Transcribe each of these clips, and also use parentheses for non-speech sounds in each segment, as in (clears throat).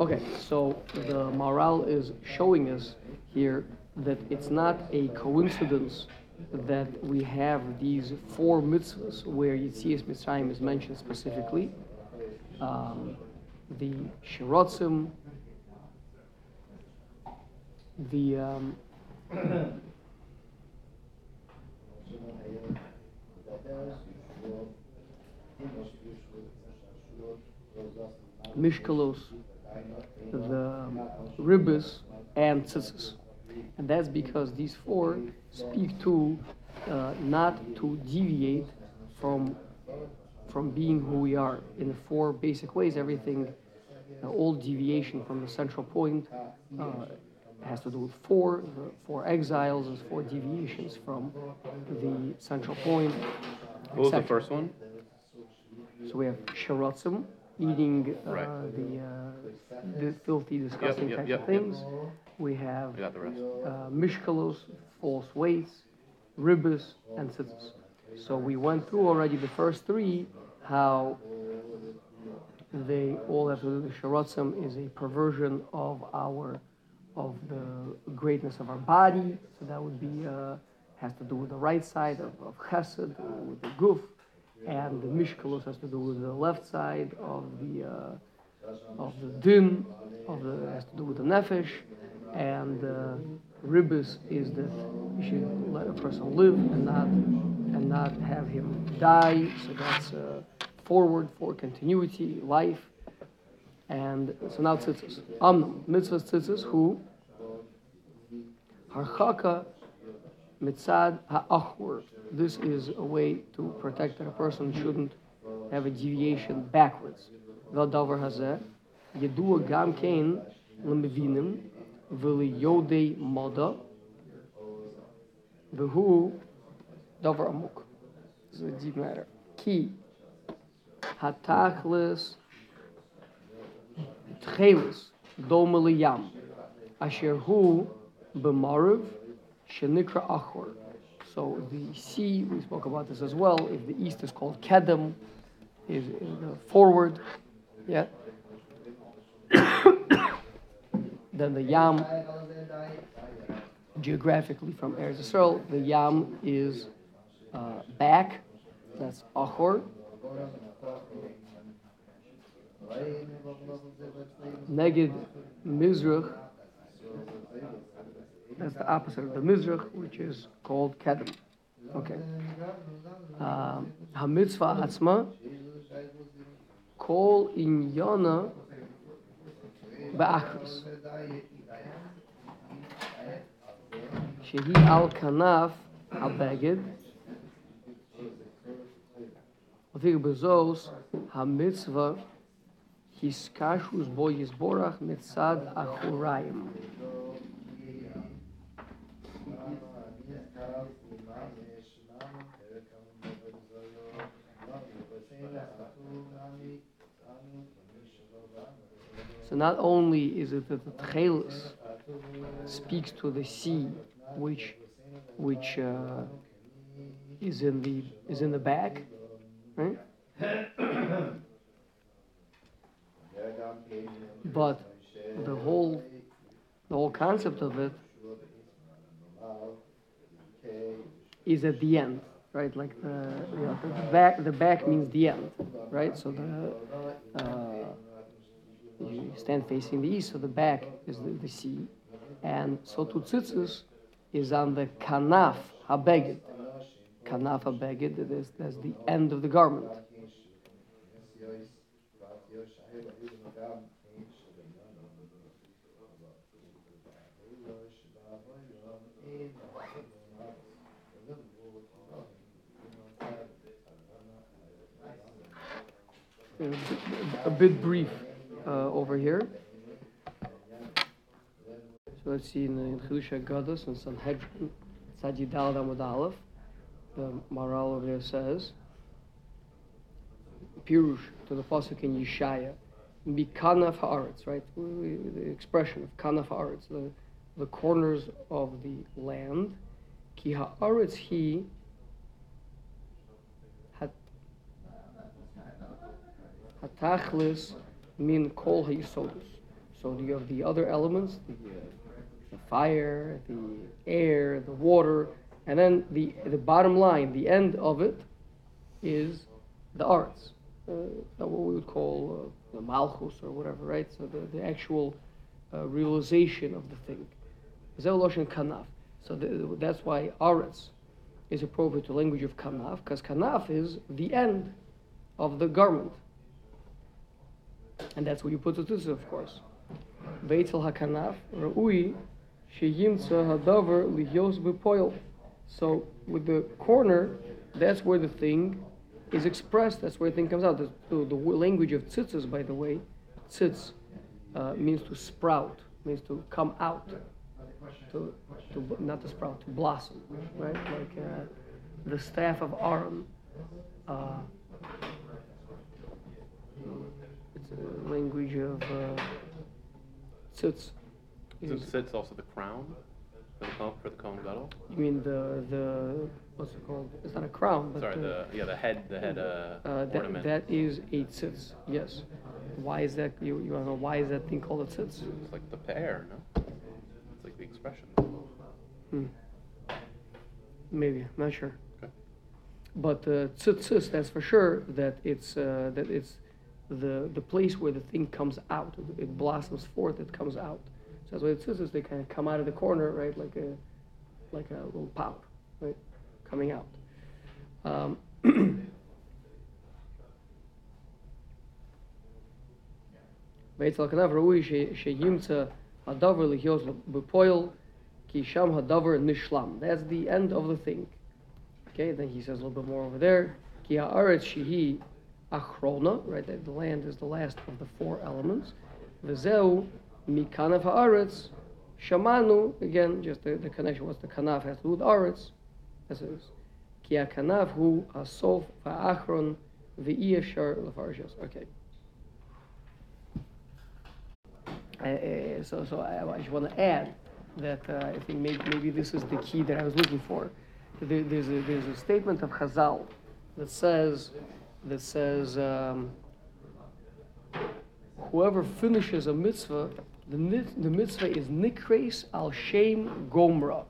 Okay, so the Maharal is showing us here that it's not a coincidence that we have these four mitzvahs where Yitzias Mitzrayim is mentioned specifically. Um, the Shirotzim, the um, Mishkalos, the ribbis, and tzitzis. And that's because these four speak to uh, not to deviate from from being who we are in the four basic ways. Everything, uh, all deviation from the central point, uh, has to do with four. The four exiles is four deviations from the central point. What was the first one? So we have sharotzim, eating uh, Right. the, uh, the filthy, disgusting yep, types yep, of yep. things. We have I got the rest. uh, mishkalos, false weights, ribbis, and tzitzis. So we went through already the first three, how they all have to do. The sharotzim is a perversion of our, of the greatness of our body. So that would be, uh, has to do with the right side of, of chesed, with the guf. And the mishkalos has to do with the left side of the, uh, of the din, of the, has to do with the nefesh, and uh, is that you should let a person live and not and not have him die. So that's uh, forward for continuity, life. And so now tzitzis. Amnam, mitzvah tzitzis, who harchaka mitzad ha'achur. This is a way to protect that a person shouldn't have a deviation backwards. והדבר הזה ידוע גם כן למבינים וליודעי מדע והוא דבר עמוק. זה deep matter. כי התכלס תכלס דומה לים אשר הוא במערב Shenikra Achor. So the sea, we spoke about this as well, if the east is called Kedem, is, the forward, yeah. (coughs) then the Yam, geographically from Eretz Yisrael, the Yam is uh, back, that's Achor. Negid Mizrach that's the opposite of the Mizrach, which is called Kedem. Okay. Um, hamitzvah Atzma, kol inyana ba'achris. Shehi al kanaf al beged. Otig bezos hamitzvah hiskashus bo yisborach mitzad achurayim. So not only is it that the Tchelis speaks to the sea, which which uh, is in the is in the back, right? (coughs) But the whole the whole concept of it is at the end, right? Like the know, the back the back means the end, right? So the uh, you stand facing the east, so the back is the, the sea, and so to tzitzis is on the kanaf habeged. Kanaf habeged, that is that's the end of the garment. A bit, brief uh, over here. So let's see in the Chidushei Agados and Sanhedrin, Tzadi Dalad Amud Aleph, the Maharal over there says, Pirush to the pasuk in Yeshaya, be kanaf haaretz, right? The expression of kanaf haaretz, the the corners of the land. Ki haaretz he hat hatachlis min kol hayisodus. So you have the other elements, the, the fire, the air, the water, and then the the bottom line, the end of it, is the arts. Uh, what we would call uh, the malchus or whatever, right? So the, the actual uh, realization of the thing. Kanaf. So the, that's why arts is appropriate to language of kanaf, because kanaf is the end of the garment. And that's where you put the tzitzis, of course. Veitel hakanaf, ra'ui, sheyimtza hadavar lihyos b'poil. So with the corner, that's where the thing is expressed. That's where the thing comes out. The, the, the language of tzitzis, by the way, tzitz uh, means to sprout, means to come out, to, to not to sprout, to blossom, right? Like uh, the staff of Aaron. Uh, language of uh, tzitz. Isn't sits also the crown for the Kohen, for the Kohen Gadol? You mean the the what's it called? It's not a crown, but Sorry, uh, the yeah the head the head uh, uh, that, ornament. that is a tzitz. Yes. Why is that? You you want to know why is that thing called a tzitz? It's like the pear, no? It's like the expression. Hmm. Maybe I'm not sure. Okay. But uh, tzitzis, that's for sure that it's uh, that it's the the place where the thing comes out. It, it blossoms forth. It comes out. So that's why the tzitzis they kind of come out of the corner, right, like a like a little pout, right, coming out. Um, (clears throat) ויצל כנף ראוי ש- שימצא הדבר לחיות בפועל, כי שם הדבר נשלם. That's the end of the thing. Okay, then he says a little bit more over there. כי הארץ שהיא achrona, right? The land is the last of the four elements. V'zeu mikanav haaretz shamanu. Again, just the, the connection. What's the kanav has to do with aretz? As it is. Ki kanav hu asof va'achron v'iyashar lefarshas. Okay. Uh, uh, so, so I, I just want to add that uh, I think maybe, maybe this is the key that I was looking for. There, there's, a, there's a statement of Chazal that says that says um, whoever finishes a mitzvah, the, the mitzvah is nikres al shem gomra.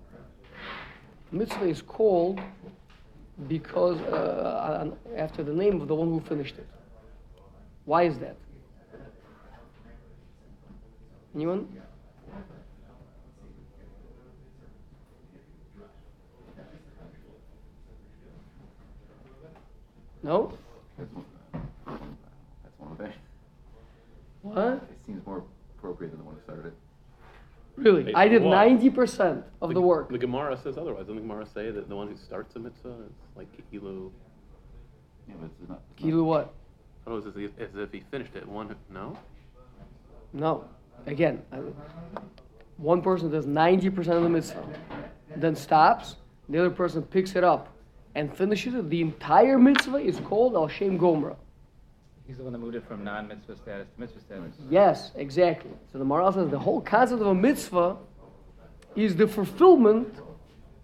Mitzvah is called because uh, after the name of the one who finished it. Why is that? Anyone? No? That's one, that's one thing. What? It seems more appropriate than the one who started it. Really? Based I on did what? ninety percent of the work. The Gemara says otherwise. Doesn't the Gemara say that the one who starts a mitzvah is like kilu? Yeah, but it's not. it's Kilo not- what? Oh, as if, as if he finished it. One who, no. No. Again, I, one person does ninety percent of the mitzvah, then stops. The other person picks it up and finishes it. The entire mitzvah is called al shem gomra. He's the one that moved it from non-mitzvah status to mitzvah status. Yes, exactly. So the Maharal says the whole concept of a mitzvah is the fulfillment,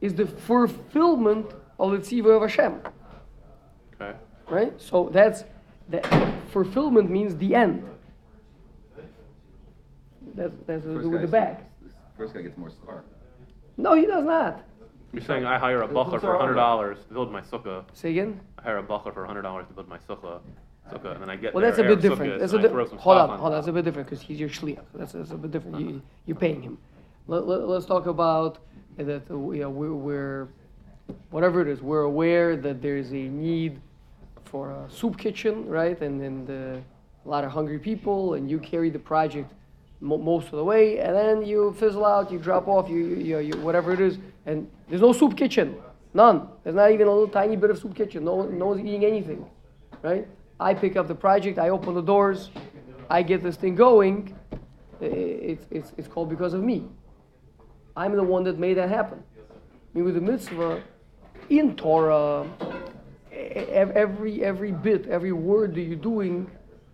is the fulfillment of the tzivah of Hashem. Okay. Right? So that's that fulfillment means the end. That's that's to do with the back. First guy gets more scar. No, he does not. You're saying I hire a bacher for hundred dollars to build my sukkah. Say again. I hire a bacher for hundred dollars to build my sukkah, sukkah, and then I get Well, there, that's a bit different. Sukkot, That's a and I di- throw some hold stuff on, hold on. That's a bit different because he's your shliach. That's, that's a bit different. You, you're paying him. Let, let's talk about that. Uh, we, uh, we're, we're whatever it is. We're aware that there's a need for a soup kitchen, right? And and uh, a lot of hungry people, and you carry the project mo- most of the way, and then you fizzle out, you drop off, you, you, you, you whatever it is, and there's no soup kitchen, none. There's not even a little tiny bit of soup kitchen. No, no one's eating anything, right? I pick up the project, I open the doors, I get this thing going. It's, it's, it's called because of me. I'm the one that made that happen. Mean, with the mitzvah, in Torah, every every bit, every word that you're doing,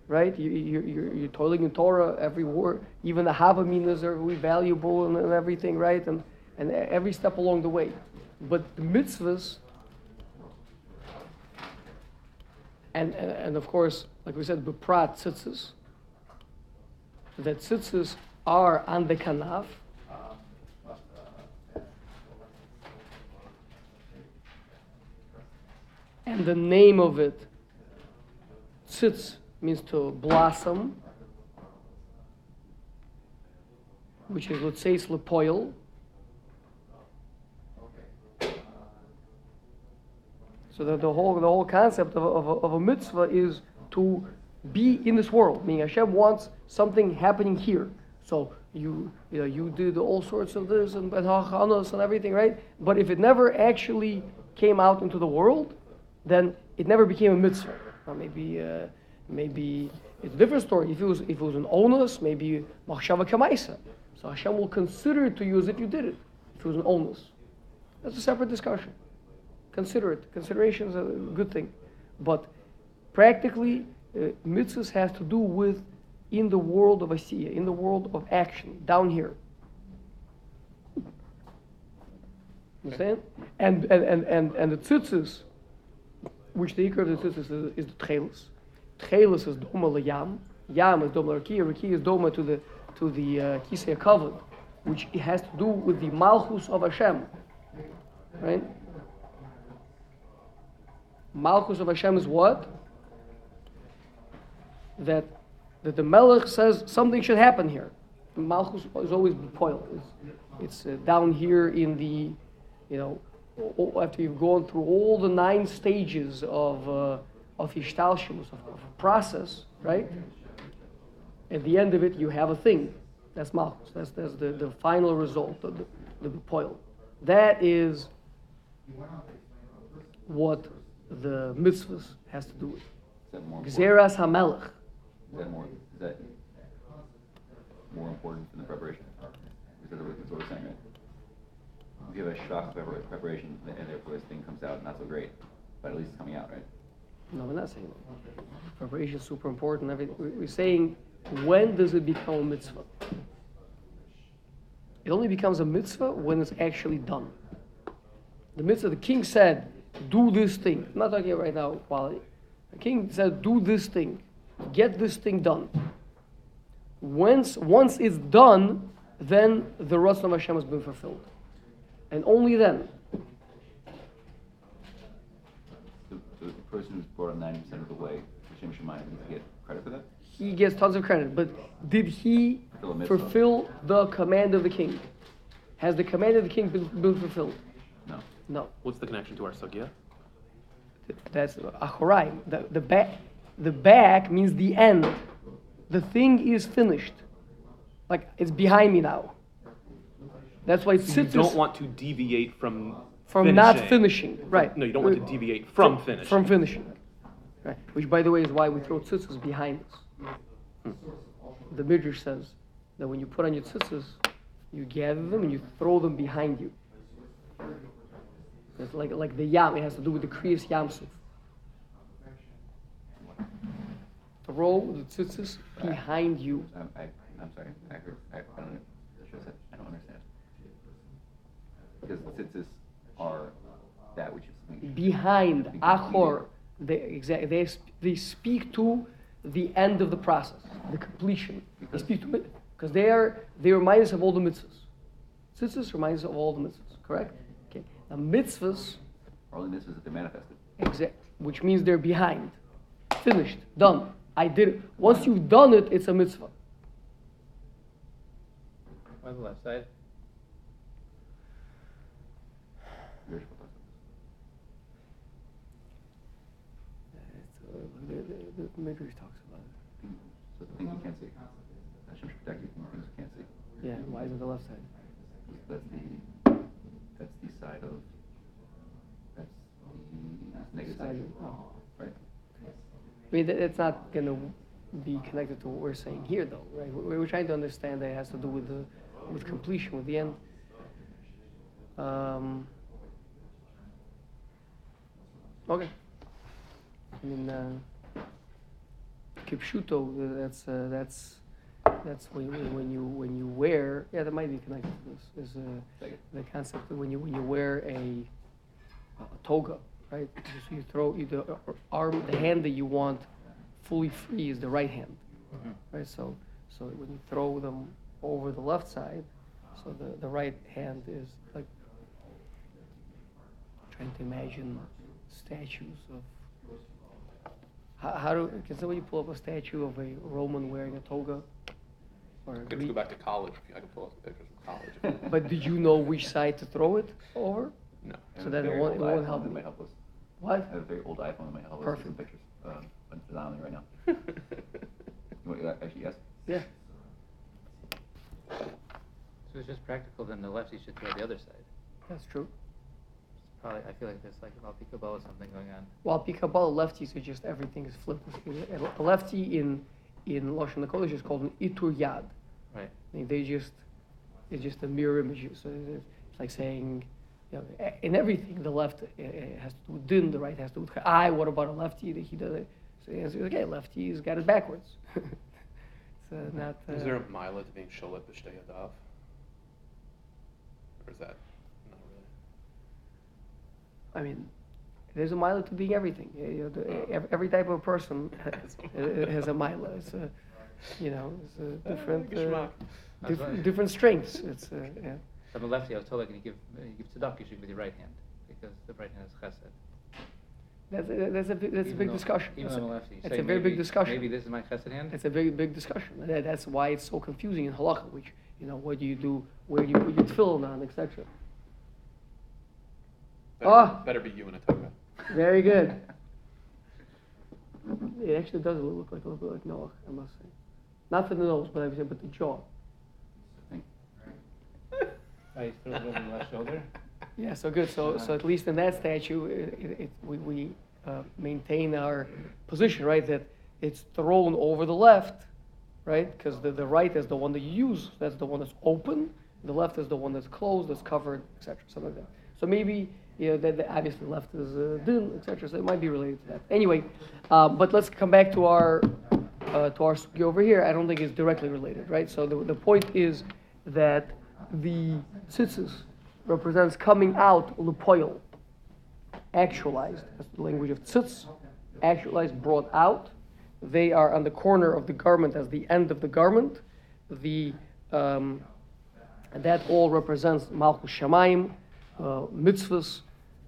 right? You, you, you're, you're toiling in Torah, every word, even the Havaminas are really valuable and, and everything, right? And, and every step along the way. But the mitzvahs, and, and, and of course, like we said, Beprat tzitzis, that tzitzis are on the kanaf. And the name of it, tzitz, means to blossom, which is, let's say, it's lepoil. So that the whole the whole concept of of of a mitzvah is to be in this world. Meaning Hashem wants something happening here. So you you know you did all sorts of this and betachanos and everything, right? But if it never actually came out into the world, then it never became a mitzvah. Or maybe uh, maybe it's a different story. If it was if it was an onus, maybe machshava kamaisa. So Hashem will consider it to you as if you did it. If it was an onus, that's a separate discussion consider it. Consideration is a good thing. But practically, uh, mitzvahs has to do with in the world of asiya, in the world of action, down here. Understand? And and and and, and the tzitzis, which the ikar of the tzitzis is, is the tchelis. Tchelis is doma leyam. Yam is doma rakia. Rakia is doma to the to the uh, kisei kavod, which has to do with the malchus of Hashem. Right? Malchus of Hashem is what? That, that the Melech says something should happen here. Malchus is always bepoiled. It's, it's uh, down here in the, you know, after you've gone through all the nine stages of, uh, of Ishtalshimus, of, of process, right? At the end of it, you have a thing. That's Malchus. That's, that's the, the final result, the, the, the. That is what the mitzvahs has to do with. Gzeras HaMelech. Is that more, is that more important than the preparation? Is that what we're saying, right? If you have a shock prepar- preparation, and therefore this thing comes out not so great, but at least it's coming out, right? No, we're not saying that. Preparation is super important. Everything. We're saying, when does it become a mitzvah? It only becomes a mitzvah when it's actually done. The mitzvah, the king said, do this thing. I'm not talking right now quality. The king said, do this thing. Get this thing done. Once, once it's done, then the Ratzon of Hashem has been fulfilled. And only then. So, so the person who's brought it ninety percent of the way, Hashem Shemayim, needs to get credit for that? he gets tons of credit. But did he Fulfill fulfill the command of the king? Has the command of the king been, been fulfilled? No. What's the connection to our sugya? That's achorai. The, the back, the back means the end. The thing is finished. Like it's behind me now. That's why it You don't want to deviate from from not finishing. Right. No, you don't want to uh, deviate from finishing. From finishing. Right. Which, by the way, is why we throw tzitzis behind us. Hmm. The Midrash says that when you put on your tzitzis, you gather them and you throw them behind you. It's like, like the yam, it has to do with the kriyas yamsuf. Throw the tzitzis behind you. I'm, I, I'm sorry, I heard, I, I don't, I should have said, I don't understand. Because tzitzis are that which is. Behind, achor, they, exact, they, sp- they speak to the end of the process, the completion. They Because- speak to it, because they are, they remind us of all the mitzvahs. Tzitzis reminds us of all the mitzvahs, correct? Okay. Now mitzvahs, Are only mitzvahs that they manifested. exact, which means they're behind, finished, done. I did it. Once you've done it, it's a mitzvah. On the left side. You're supposed to- It's, uh, the, the, the Midrash talks about it. So the things you can't see. Hashem should protect you from the things you can't see. Yeah, why is it the left side? That's the side of, that's the negative Side, side, oh. right? I mean, it's not going to be connected to what we're saying here, though, right? We- We're trying to understand that it has to do with the with completion, with the end. Um, okay. I mean, uh, kipshuto. uh, That's uh, that's that's when you, when you when you wear. Yeah, that might be connected to this. Is uh, the concept that when you when you wear a, a toga, right? So you throw you, the arm, the hand that you want fully free is the right hand, right? So So when you throw them over the left side, so the, the right hand is like trying to imagine statues of. How, how do can somebody pull up a statue of a Roman wearing a toga? Or a I could go back to college. I can pull up some pictures from college. (laughs) But did you know which side to throw it over? no. So have then it won't- old it won't help that me. might help us. What? I have a very old iPhone that might help us with some Perfect. pictures, um, but it's on me right now. (laughs) You want, uh, actually, yes? Yeah. So it's just practical, then the lefty should throw the other side. That's true. It's probably, I feel like there's like a Kabbalah something going on. Well, Picabala lefties are just everything is flipped. A lefty in in Lashon Hakodesh is called an itur yad. Right. I mean, they just it's just a mirror image. So it's like saying, you know, in everything the left uh, uh, has to do with din, the right has to do with I. What about a lefty that he does it? So the answer is okay. Lefty's got it backwards. (laughs) it's uh, not. Uh, Is there a mila to being sholet b'shtei yadav? Or is that not really? I mean, there's a mila to being everything. You know, the, every, every type of person (laughs) has a mila. It's a, you know, it's a different, uh, diff- right. different strengths. It's uh, yeah. So I'm a lefty, I was told like, when you give, uh, you give tzedakah, you should with your right hand, because the right hand is chesed. That's a, that's a big, that's a big though- discussion. Even It's though I'm a, a lefty. it's Say a very big discussion. Maybe this is my chesed hand? it's a very big discussion. That- that's why it's so confusing in halacha. Which you know, what do you do? Where do you put your tefillin on, etc. Better, Ah! better be you in a toga. Very good. It actually does look like a little bit like Noah, I must say. Not for the nose, but I would say, but the jaw. I throw it over the left shoulder. Yeah, so good. So, so at least in that statue, it, it, it, we, we uh, maintain our position, right? That it's thrown over the left, right? Because the, the right is the one that you use. That's the one that's open. The left is the one that's closed, that's covered, etc. Something like that. So maybe, you know, that, that obviously left is uh, din, etc. So it might be related to that. Anyway, uh, but let's come back to our uh, to our sugi over here. I don't think it's directly related, right? So the, the point is that the tzitzis represents coming out lupoil, actualized. That's the language of tzitz, actualized, brought out. They are on the corner of the garment as the end of the garment. The um, that all represents malchus shamayim, uh, mitzvahs,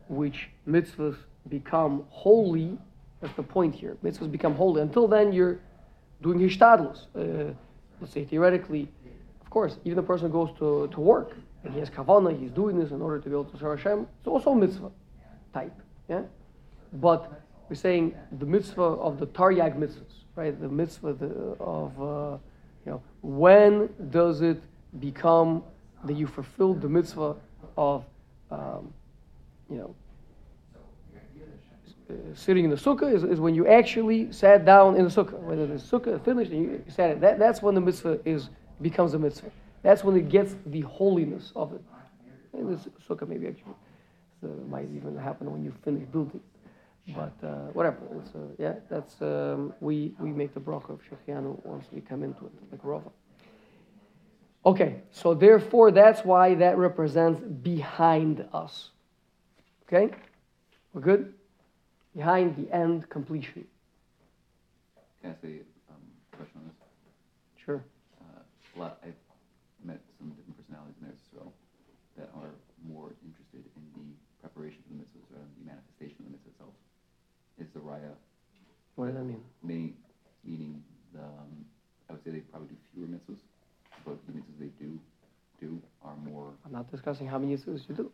which mitzvahs become holy. That's the point here. Mitzvahs become holy. Until then, you're doing hishtadlus. Uh, let's say theoretically, of course, even the person goes to, to work and he has kavanah, he's doing this in order to be able to serve Hashem. It's also a mitzvah type, yeah. But we're saying the mitzvah of the taryag mitzvahs, right? The mitzvah the, of uh, you know when does it become that you fulfilled the mitzvah of you know sitting in the sukkah is, is when you actually sat down in the sukkah. Whether the sukkah finished and you sat it, that, that's when the mitzvah is becomes a mitzvah. That's when it gets the holiness of it. And this sukkah maybe actually so might even happen when you finish building. But uh, whatever, uh, yeah, that's um, we we make the bracha of shechianu once we come into it, like Rava. Okay, so therefore that's why that represents behind us. Okay, we're good. Behind the end completion. Can I say, um, a question on this? Sure. Uh, a lot, I've met some different personalities in Israel that are more interested in the preparation for the mitzvahs rather than the manifestation of the mitzvah itself. Is the raya What does that mean? many, meaning the, um, I would say they probably do fewer mitzvahs, but the mitzvahs they do, do are more, I'm not discussing how many mitzvahs you do,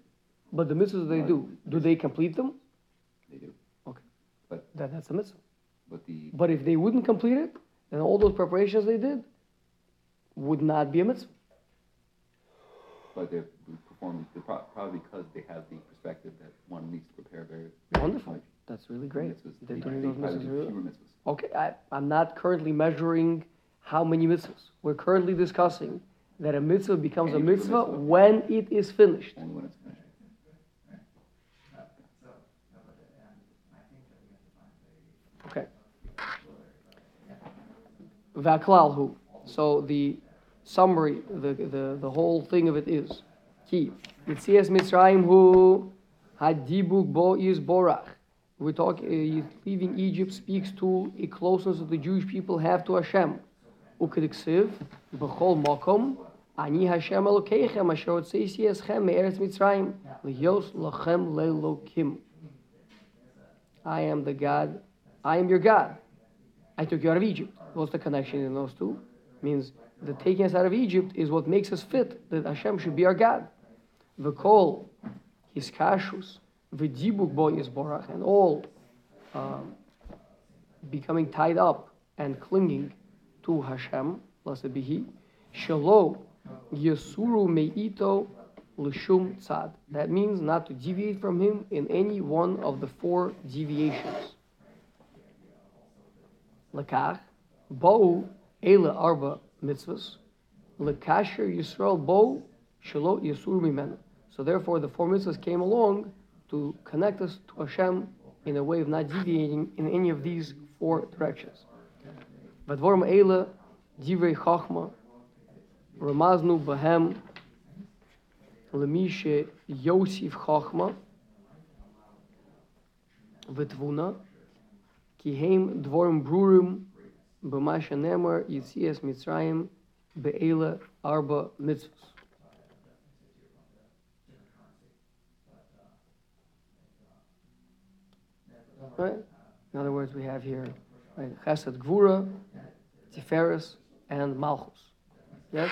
but the mitzvahs they do, do they complete them? they do. Okay. But, That, that's a mitzvah. but the, But if they wouldn't complete it, then all those preparations they did would not be a mitzvah. but they're performing, they're pro- probably because they have the perspective that one needs to prepare very. Wonderful. That's really great. mitzvahs. They're They- doing they those probably mitzvahs do really Fewer mitzvahs. Okay, I, I'm not currently measuring how many mitzvahs. We're currently discussing that a mitzvah becomes a Any mitzvah mitzvah. when it is finished. Only when it's finished. Okay. Klalhu. So the summary, the, the, the whole thing of it is ki. Mitzias Mitzrayim hu hadibuk bo is borach. We talk. uh, leaving Egypt speaks to a closeness that the Jewish people have to Hashem. Ukediksiv, b'chol makom ani Hashem elokeichem, asher otzeis yeschem me'eretz Mitzrayim, liyos lachem lelokim. I am the God, I am your God. I took you out of Egypt. What's the connection in those two? Means the taking us out of Egypt is what makes us fit that Hashem should be our God. V'kol, his kashus, v'dibuk bo yisborach, and all um, becoming tied up and clinging to Hashem, blessed be He, shelo yesuru meito l'shum tzad. That means not to deviate from Him in any one of the four deviations. Lekach, bo ele arba mitzvahs, lekasher Yisrael bo shelo yesuru mimenu. So therefore, the four mitzvahs came along to connect us to Hashem in a way of not deviating in any of these four directions. Vadvorim Eila, Divrei Chachma, Ramaznu Bahem, Lemishe Yosif Chachma, Vitvuna, Kihem Dvorim Brurim, B'masha Nemar, Yitzias Mitzrayim, Be'ela Arba Mitzvahs. Right? In other words, we have here right, Chesed Gvura, Tiferes, and Malchus. Yes?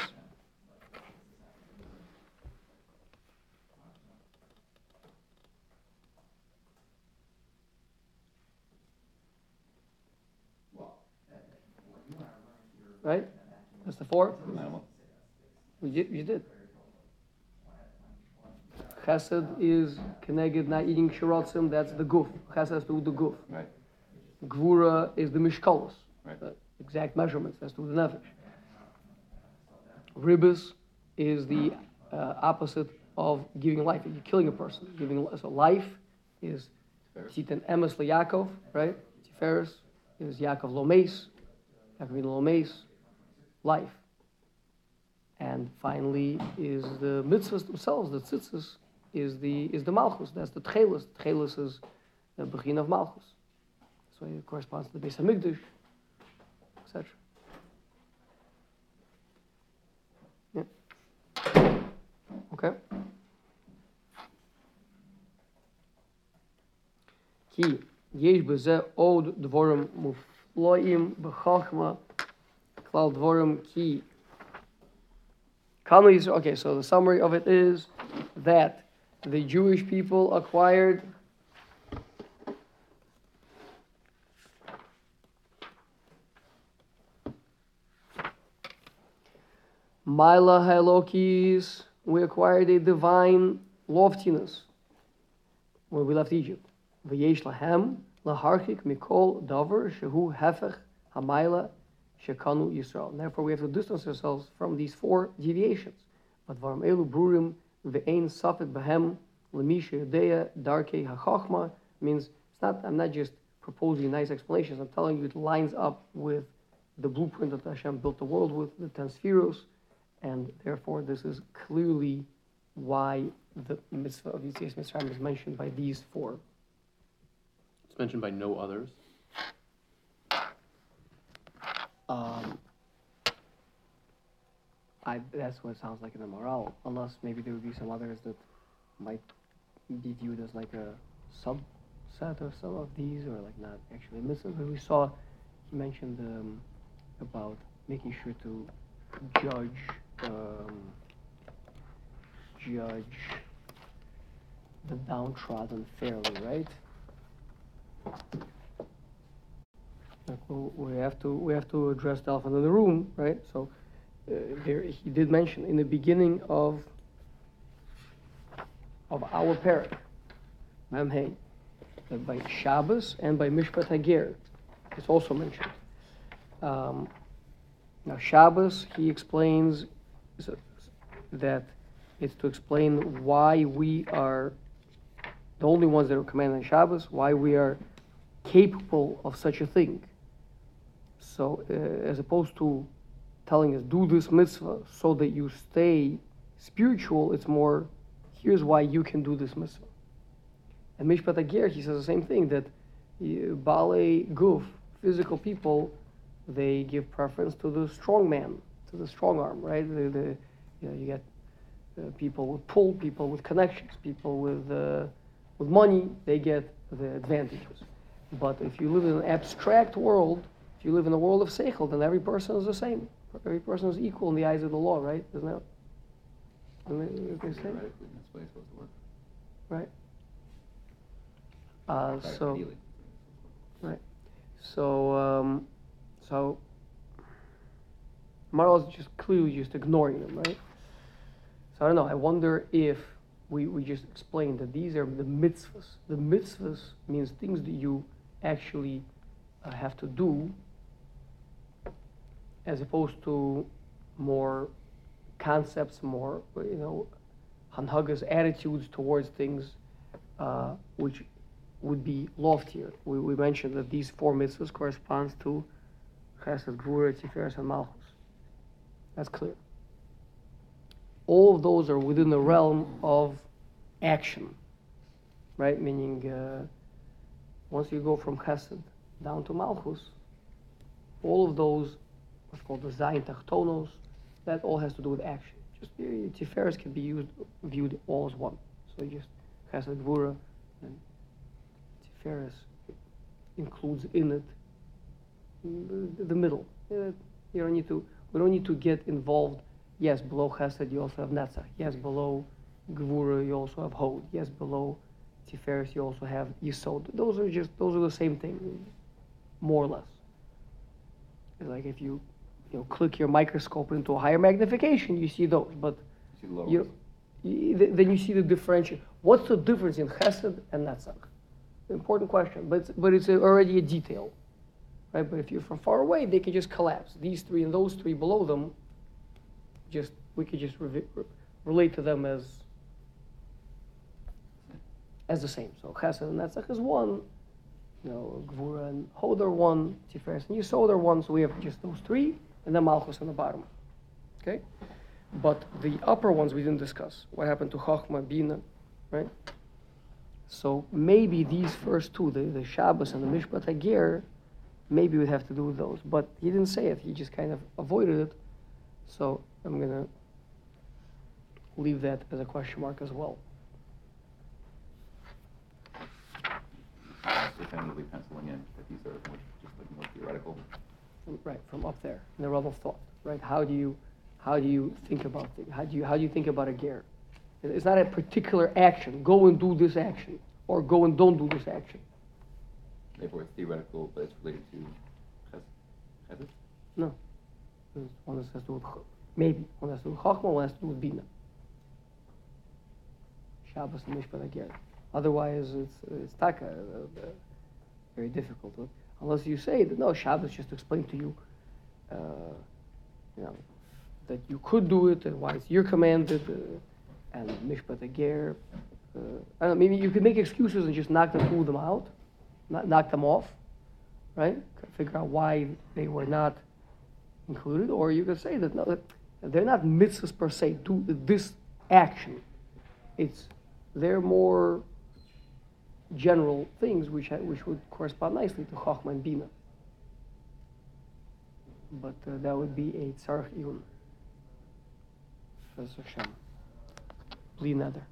Right? That's the four? Animal. You did. You did. Chesed is keneged not eating shirotzim, that's the goof. Chesed has to do the goof. Right. Gvura is the mishkalos, Right. the exact measurements, that's to the nefesh. Ribis is the uh, opposite of giving life. You're killing a person. Giving so life is titan emes Yaakov, right? Tiferes is Yaakov lomes, Yaakov lomes, life. And finally is the mitzvahs themselves, the tzitzis, is the, is the malchus. That's the tchelis. Tchelis is the begin of malchus. So it corresponds to the Beis Hamikdash, etc. Okay. Ki yesh b'zeh od dvorim mufloim b'chachma Klal Dvorim Ki. Okay, so the summary of it is that the Jewish people acquired Mila Halokis, we acquired a divine loftiness when we left Egypt. V'yesh lahem laharchik mikol davar shehu hefech hamayla shekanu Yisrael. Therefore, we have to distance ourselves from these four deviations. But varam elu brurim ve'ein safek behem lemisha yodea darkei hachachma means it's not. I'm not just proposing nice explanations. I'm telling you it lines up with the blueprint that Hashem built the world with, the ten spheros, and therefore this is clearly why the mitzvah of Yitzias Mitzrayim is mentioned by these four. It's mentioned by no others. Um, I, that's what it sounds like in the Maharal, unless maybe there would be some others that might be viewed as like a subset of some of these, or like not actually mitzvahs. But we saw, he mentioned um, about making sure to judge, um, judge the downtrodden fairly, right? We have to we have to address the elephant in the room, right? So uh, there he did mention in the beginning of of our parak, Memhei, that by Shabbos and by Mishpat Hager, it's also mentioned. Um, now Shabbos, he explains that it's to explain why we are the only ones that are commanded on Shabbos, why we are capable of such a thing. So, uh, as opposed to telling us, do this mitzvah so that you stay spiritual, it's more, here's why you can do this mitzvah. And Mishpat Agir, he says the same thing that uh, Bale Guf, physical people, they give preference to the strong man, to the strong arm, right? The, the, you know, you get uh, people with pull, people with connections, people with, uh, with money, they get the advantages. But if you live in an abstract world, if you live in a world of seichel, then every person is the same. Every person is equal in the eyes of the law, right? Isn't that what they say? Theoretically, that's the way it's supposed to work. Right. Uh, so. Right. So, um, so Marlo's just clearly just ignoring them, right? So I don't know. I wonder if we, we just explained that these are the mitzvahs. The mitzvahs means things that you actually uh, have to do, as opposed to more concepts, more you know, hanhagas attitudes towards things, uh, which would be loftier. We, we mentioned that these four mitzvahs corresponds to Chesed, Gvura, Tiferes, and Malchus. That's clear. All of those are within the realm of action, right? Meaning, uh, once you go from Chesed down to Malchus, all of those, what's called the Zayin Tachtonos, that all has to do with action. Just Tiferes can be used, viewed all as one. So just Chesed, Gvura, and Tiferes includes in it the, the middle. You don't need to. We don't need to get involved. Yes, below Chesed you also have Netzach. Yes, below Gvura you also have Hod. Yes, below Tiferes you also have Yisod. Those are just those are the same thing, more or less. It's like if you you know click your microscope into a higher magnification, you see those, but You see you, you, then you see the differential. What's the difference in Chesed and Netzach? Important question, but it's, but it's already a detail, right? But if you're from far away, they can just collapse. These three and those three below them, just we could just revi- re- relate to them as as the same. So Chesed and Netzach is one, you know, Gvura and Hod are one, Tiferes and Yisod are one. So we have just those three, and then Malchus on the bottom. Okay, but the upper ones we didn't discuss. What happened to Chochma, Bina, right? So maybe these first two, the, the Shabbos and the Mishpat Hagir, maybe we'd have to do those. But he didn't say it. He just kind of avoided it. So I'm gonna leave that as a question mark as well. So tentatively penciling in that these are more, just like more theoretical. Right, from up there, in the realm of thought, right? How do you, how do you think about things? How do you, how do you think about a ger? It's not a particular action, go and do this action, or go and don't do this action. Therefore, it's theoretical, but it's related to Ches- Chesed. No. One has to do with, maybe, one has to do with Chachma, one has to do with Bina. Shabbos and Mishpat Ager. Otherwise, it's, it's taka, uh, uh, very difficult. Unless you say that, no, Shabbos just explained to you, uh, you know, that you could do it and why it's your commanded, uh, and Mishpat Ager. Uh, I don't know, maybe you could make excuses and just knock the two of them out, not knock them off, right? Figure out why they were not included, or you could say that no, that they're not mitzvahs per se. Do this action. It's they're more general things which ha- which would correspond nicely to Chachma and Bina. But uh, that would be a tzarech iyun. Professor Shem. Bli neder.